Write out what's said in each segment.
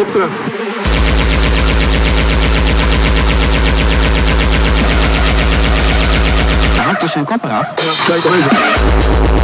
opdracht. Hij hakt dus zijn kop eraf. Ja, kijk even.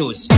gastos.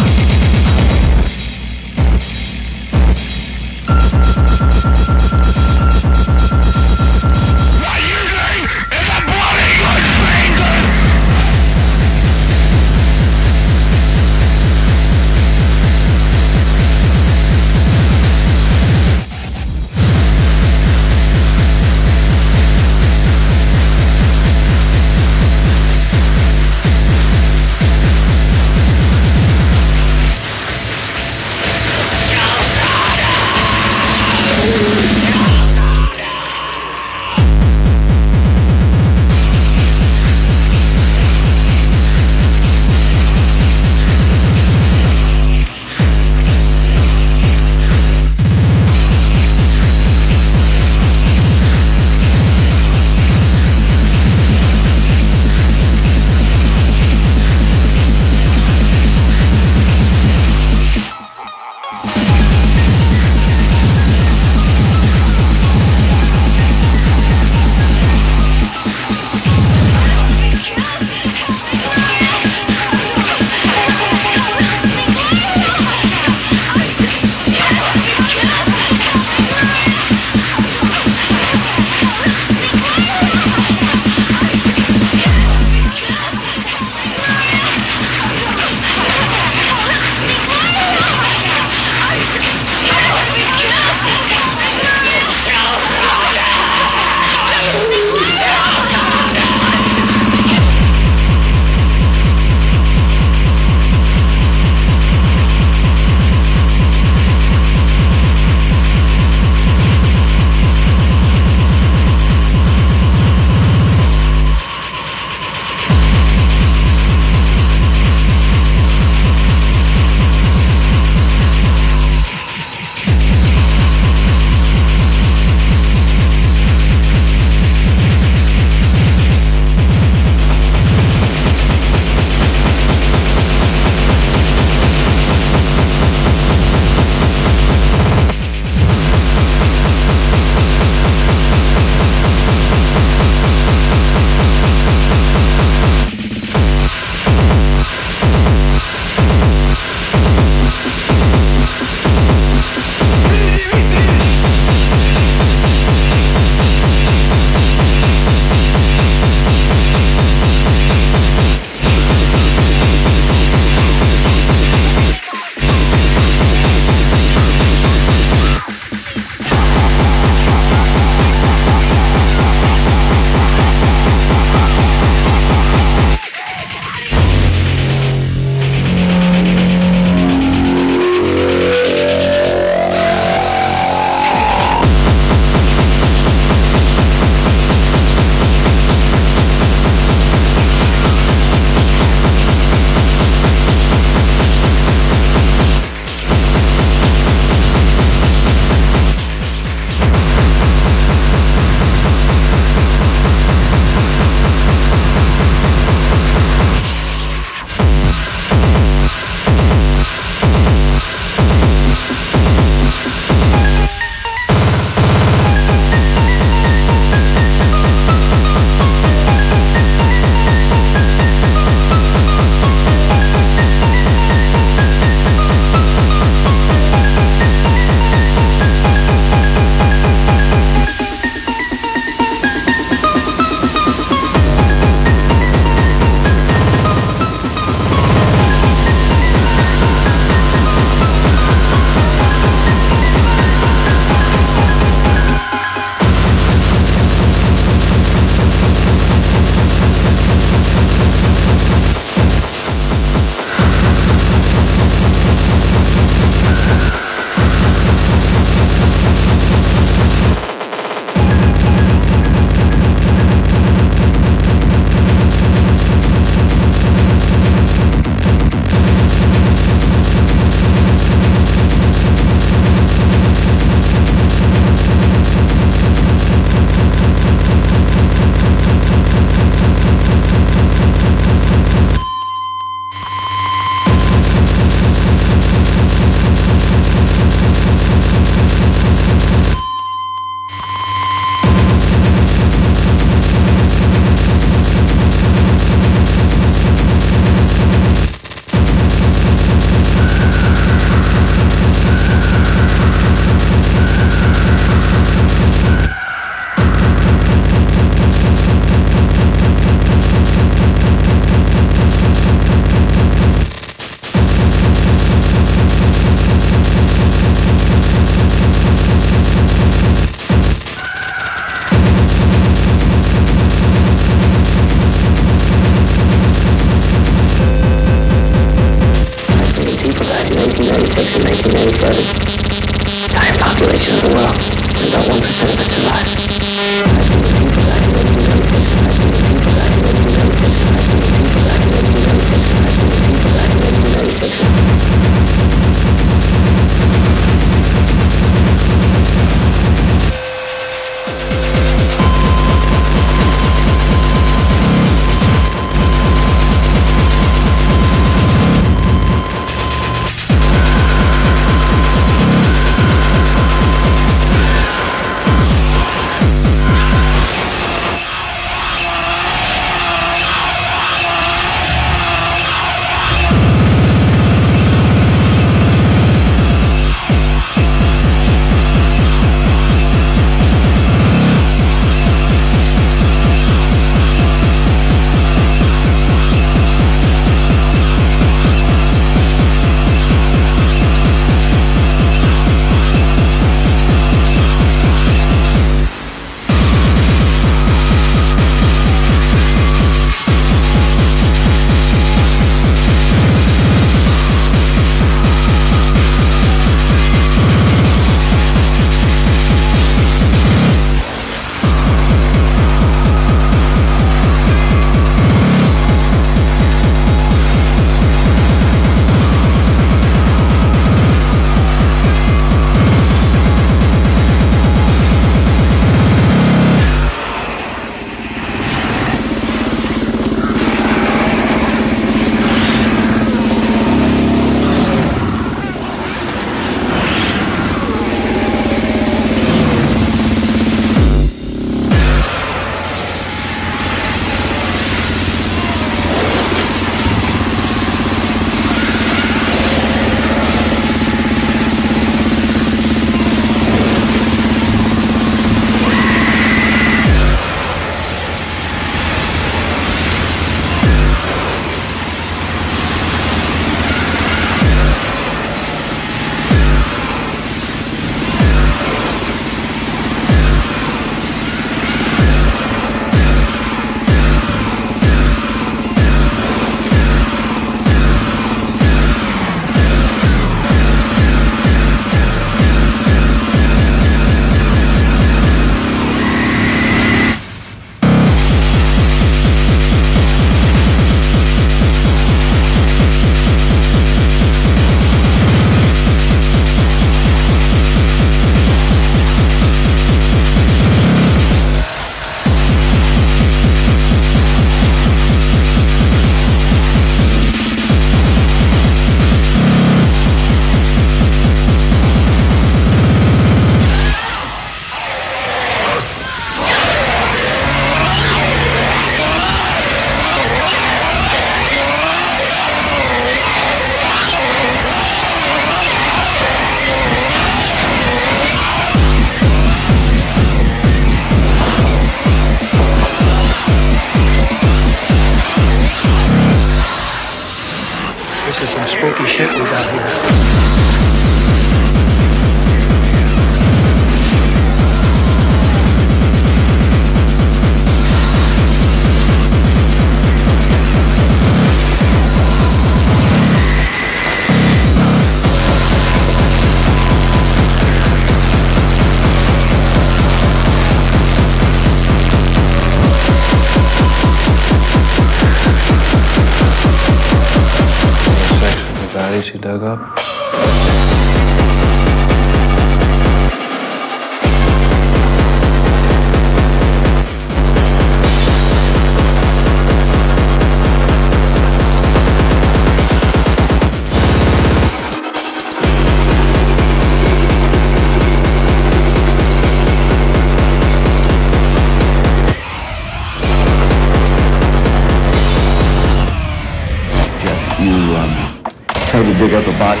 the body.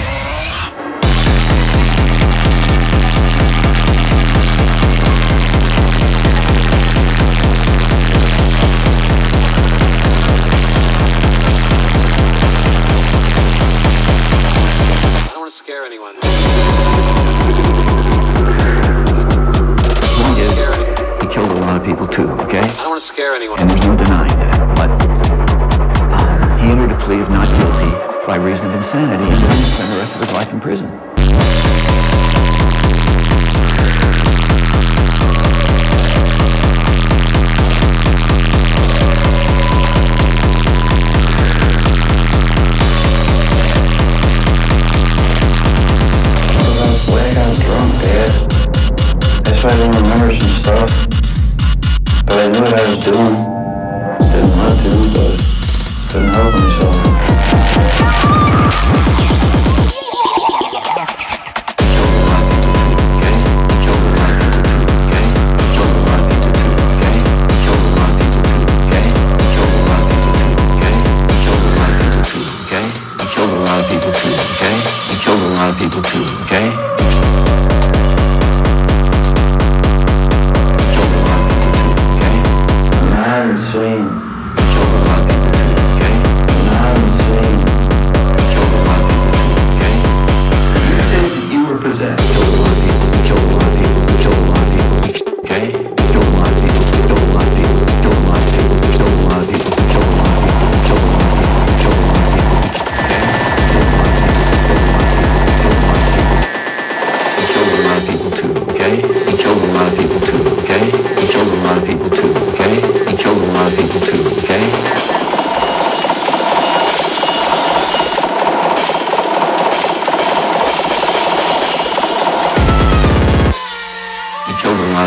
I don't want to scare anyone. He killed a lot of people too, okay? I don't want to scare anyone. And there's no denying. But uh, he entered a plea of not guilty by reason of insanity life in prison.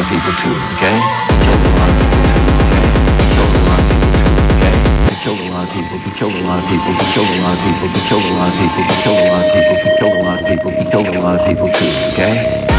people too, okay? He killed a lot of people, Okay. he killed a lot of people, he killed a lot of people, he killed a lot of people, he killed a lot of people, he killed a lot of people, he killed a lot of people, he killed a lot of people too, okay?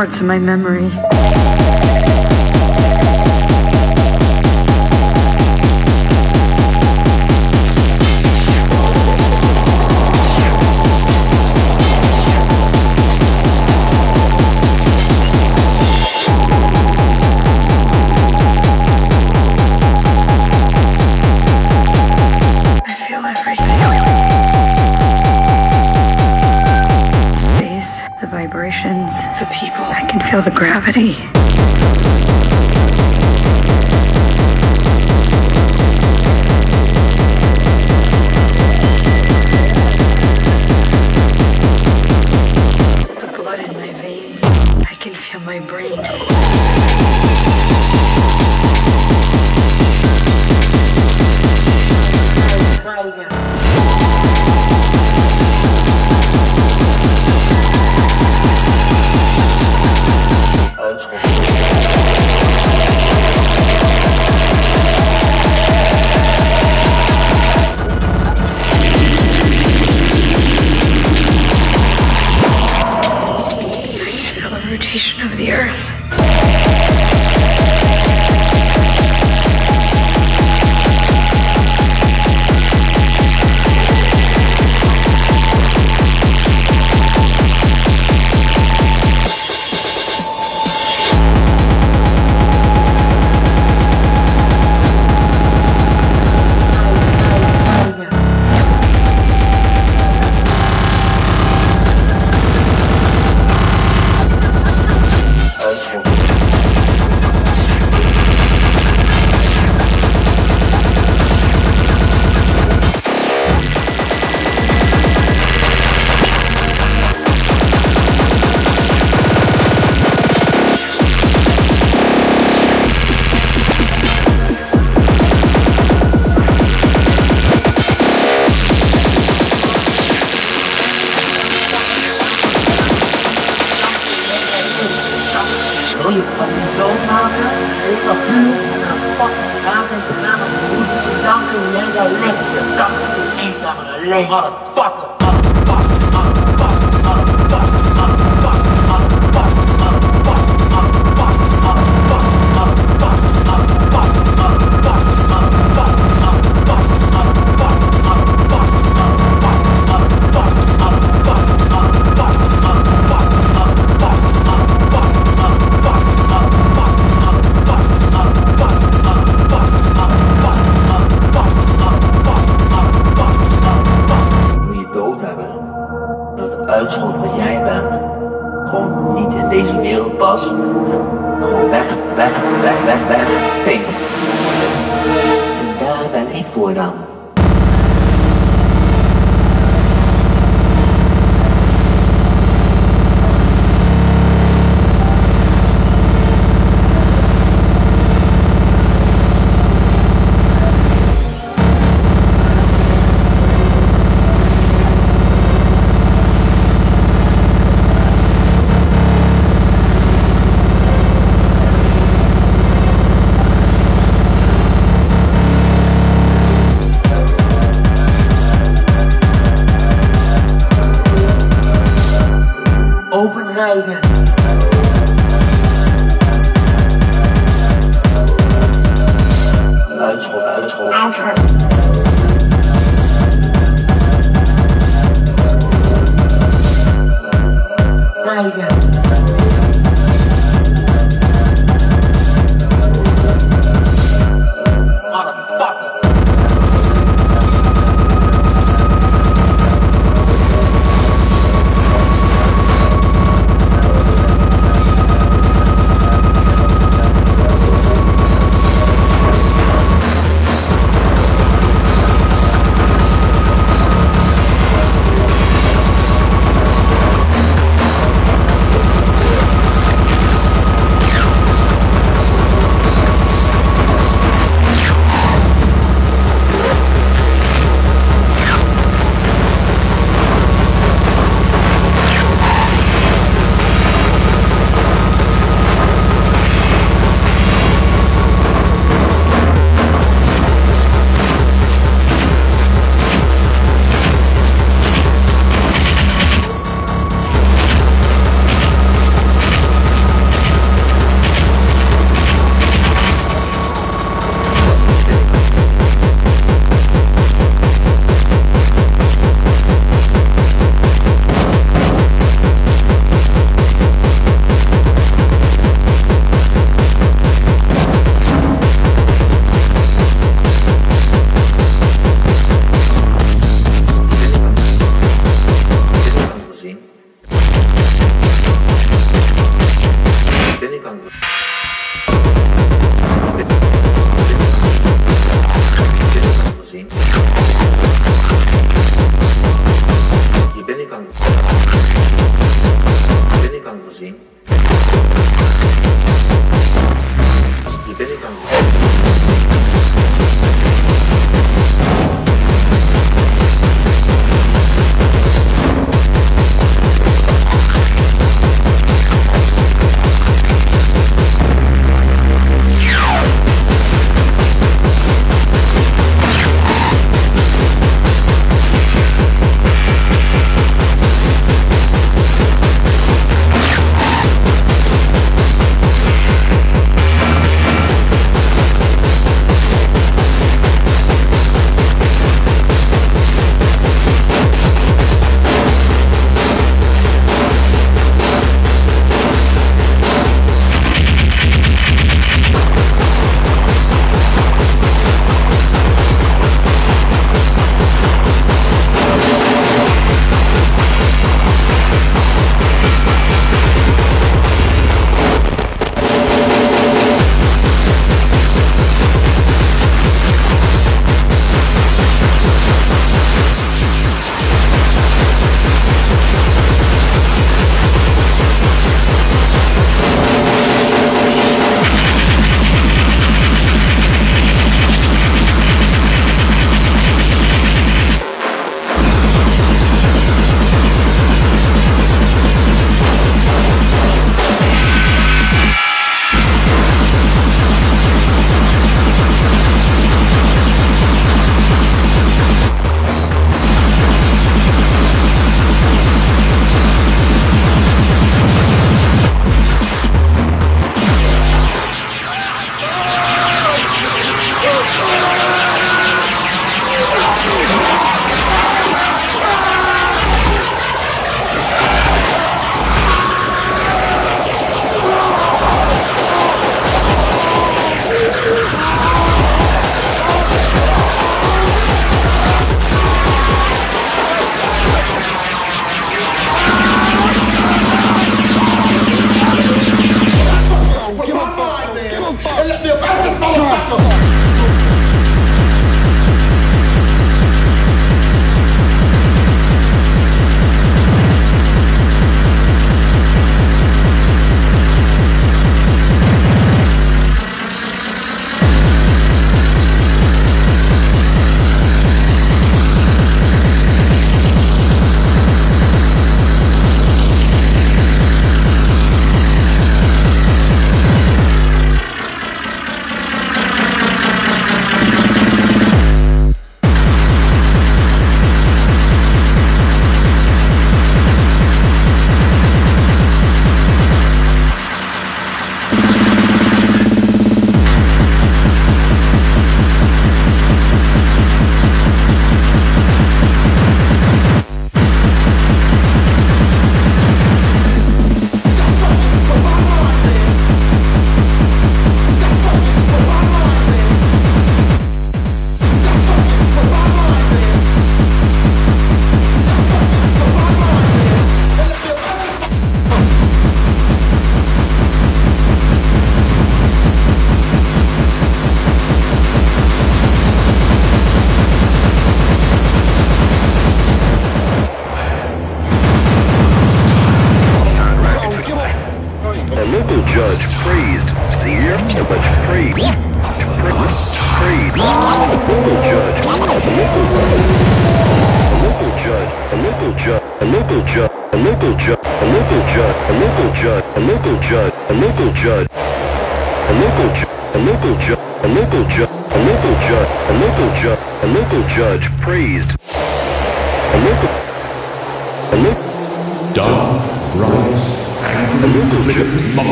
Parts of my memory. The gravity.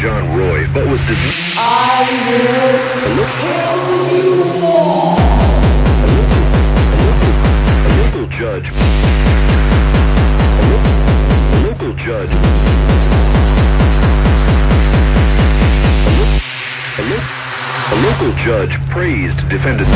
John Roy, but was I will kill you all. a local, a local, a judge, a local, a judge, a, a local judge praised defendant.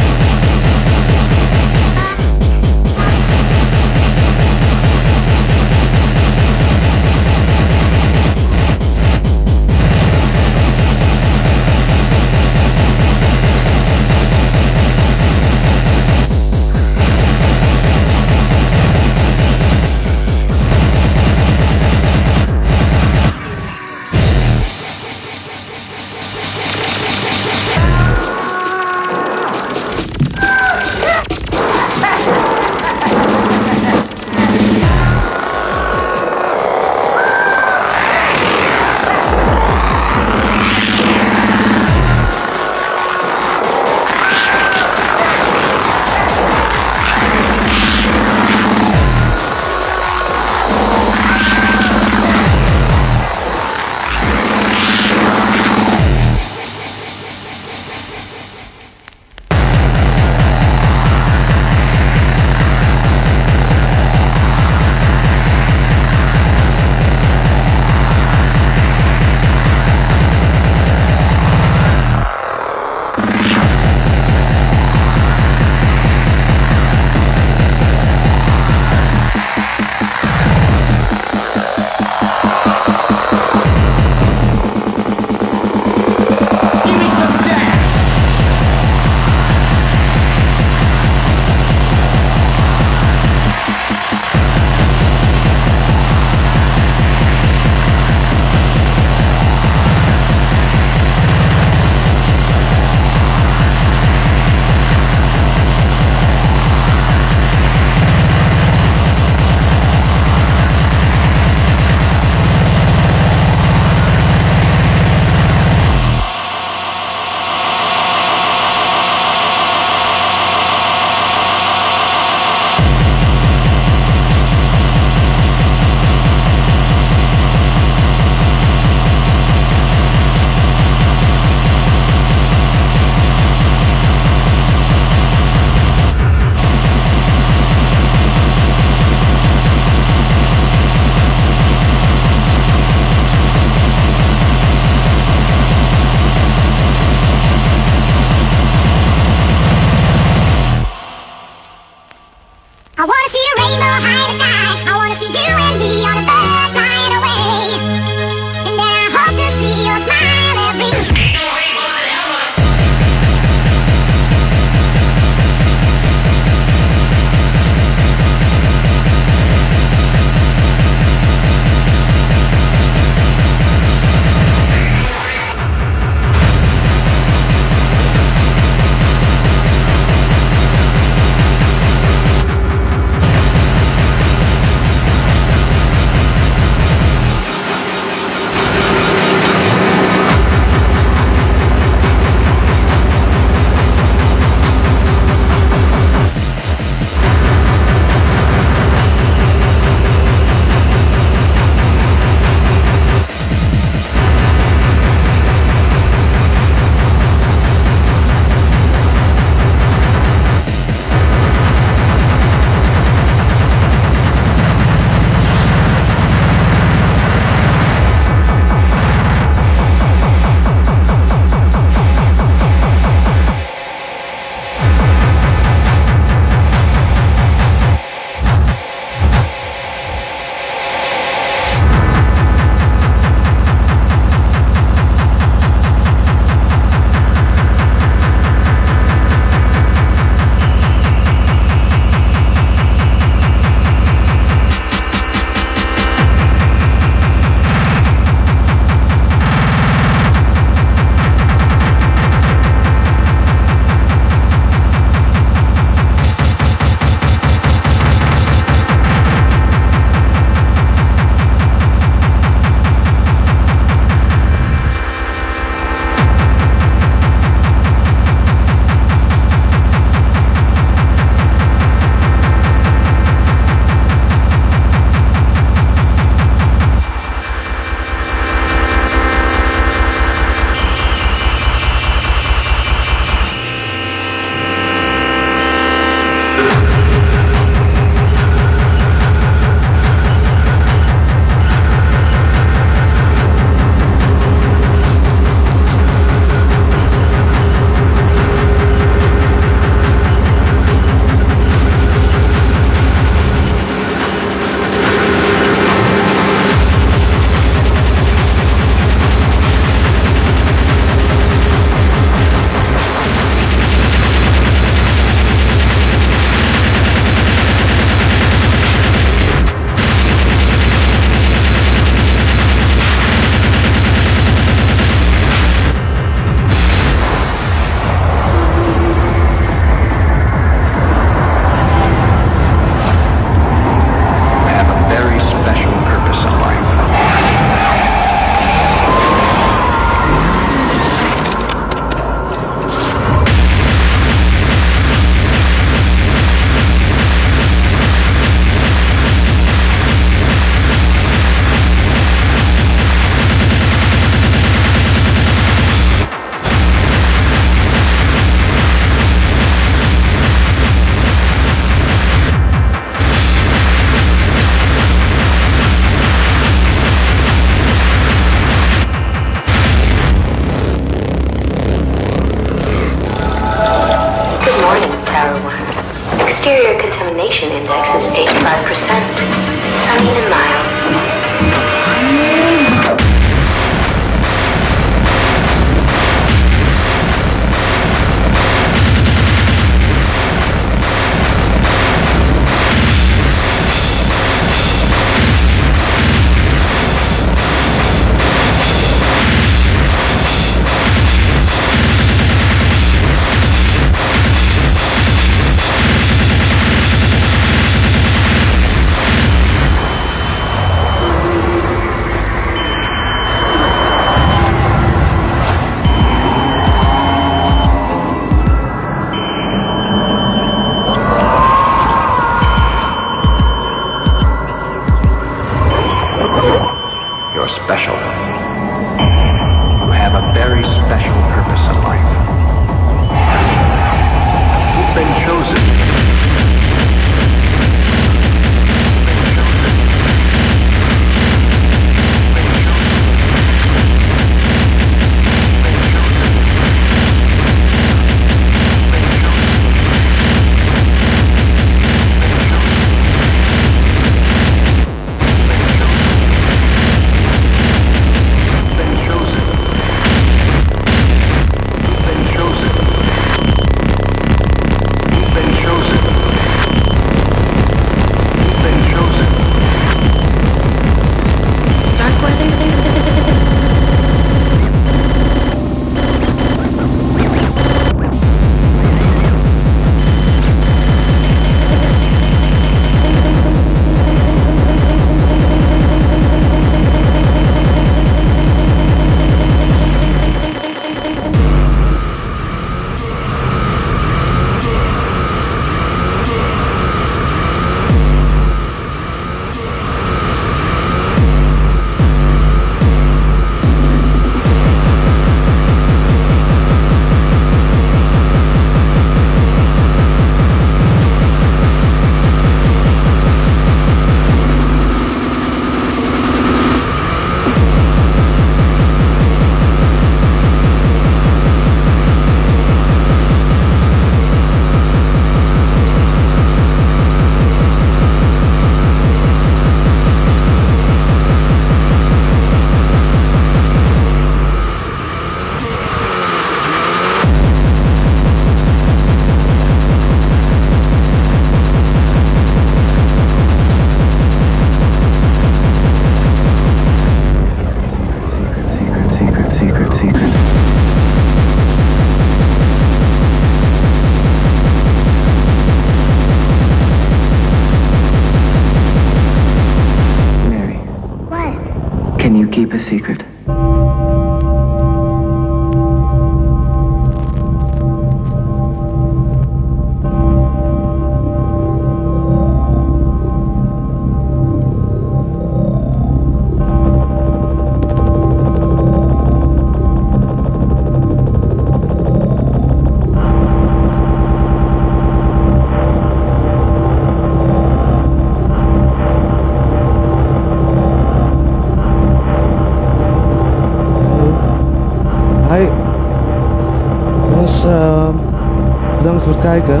Het kijken.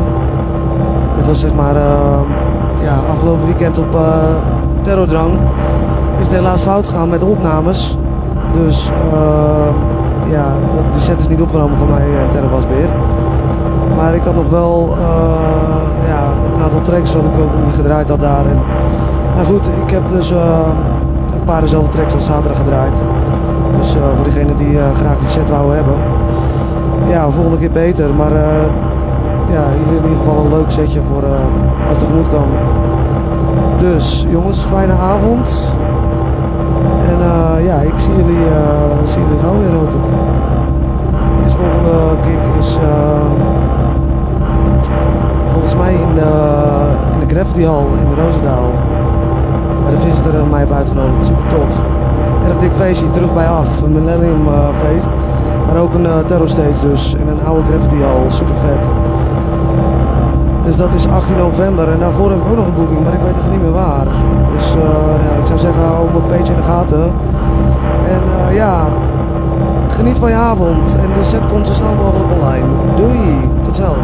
Dit was zeg maar eh, ja, afgelopen weekend op eh Terrordrang. Is het helaas fout gegaan met de opnames. Dus eh, ja, de set is niet opgenomen van mij, uh, Terrorwasbeer. Maar ik had nog wel eh, ja, een aantal tracks wat ik ook gedraaid had daar. En, nou goed, ik heb dus eh, een paar dezelfde tracks als zaterdag gedraaid. Dus eh, voor diegenen die eh, graag die set wouden hebben. Ja, volgende keer beter. Maar eh, ja, hier in ieder geval een leuk setje voor eh, als tegemoet komen. Dus jongens, fijne avond. En eh, ja, ik zie jullie, eh, zie jullie gauw weer hoop ik. Eerst volgende kick is volgens mij in de, in de Gravity Hall in Roosendaal. Waar de visitor mij heeft uitgenodigd. Super tof. Erg dik feestje, terug bij af. Een Millennium feest. Maar ook een uh, terror stage dus. In een oude Gravity Hall. Super vet. Dus dat is 18 november. En daarvoor heb ik ook nog een boeking, maar ik weet even niet meer waar. Dus eh, ja, ik zou zeggen, hou mijn page in de gaten. En eh, ja, geniet van je avond. En de set komt zo snel mogelijk online. Doei, tot snel.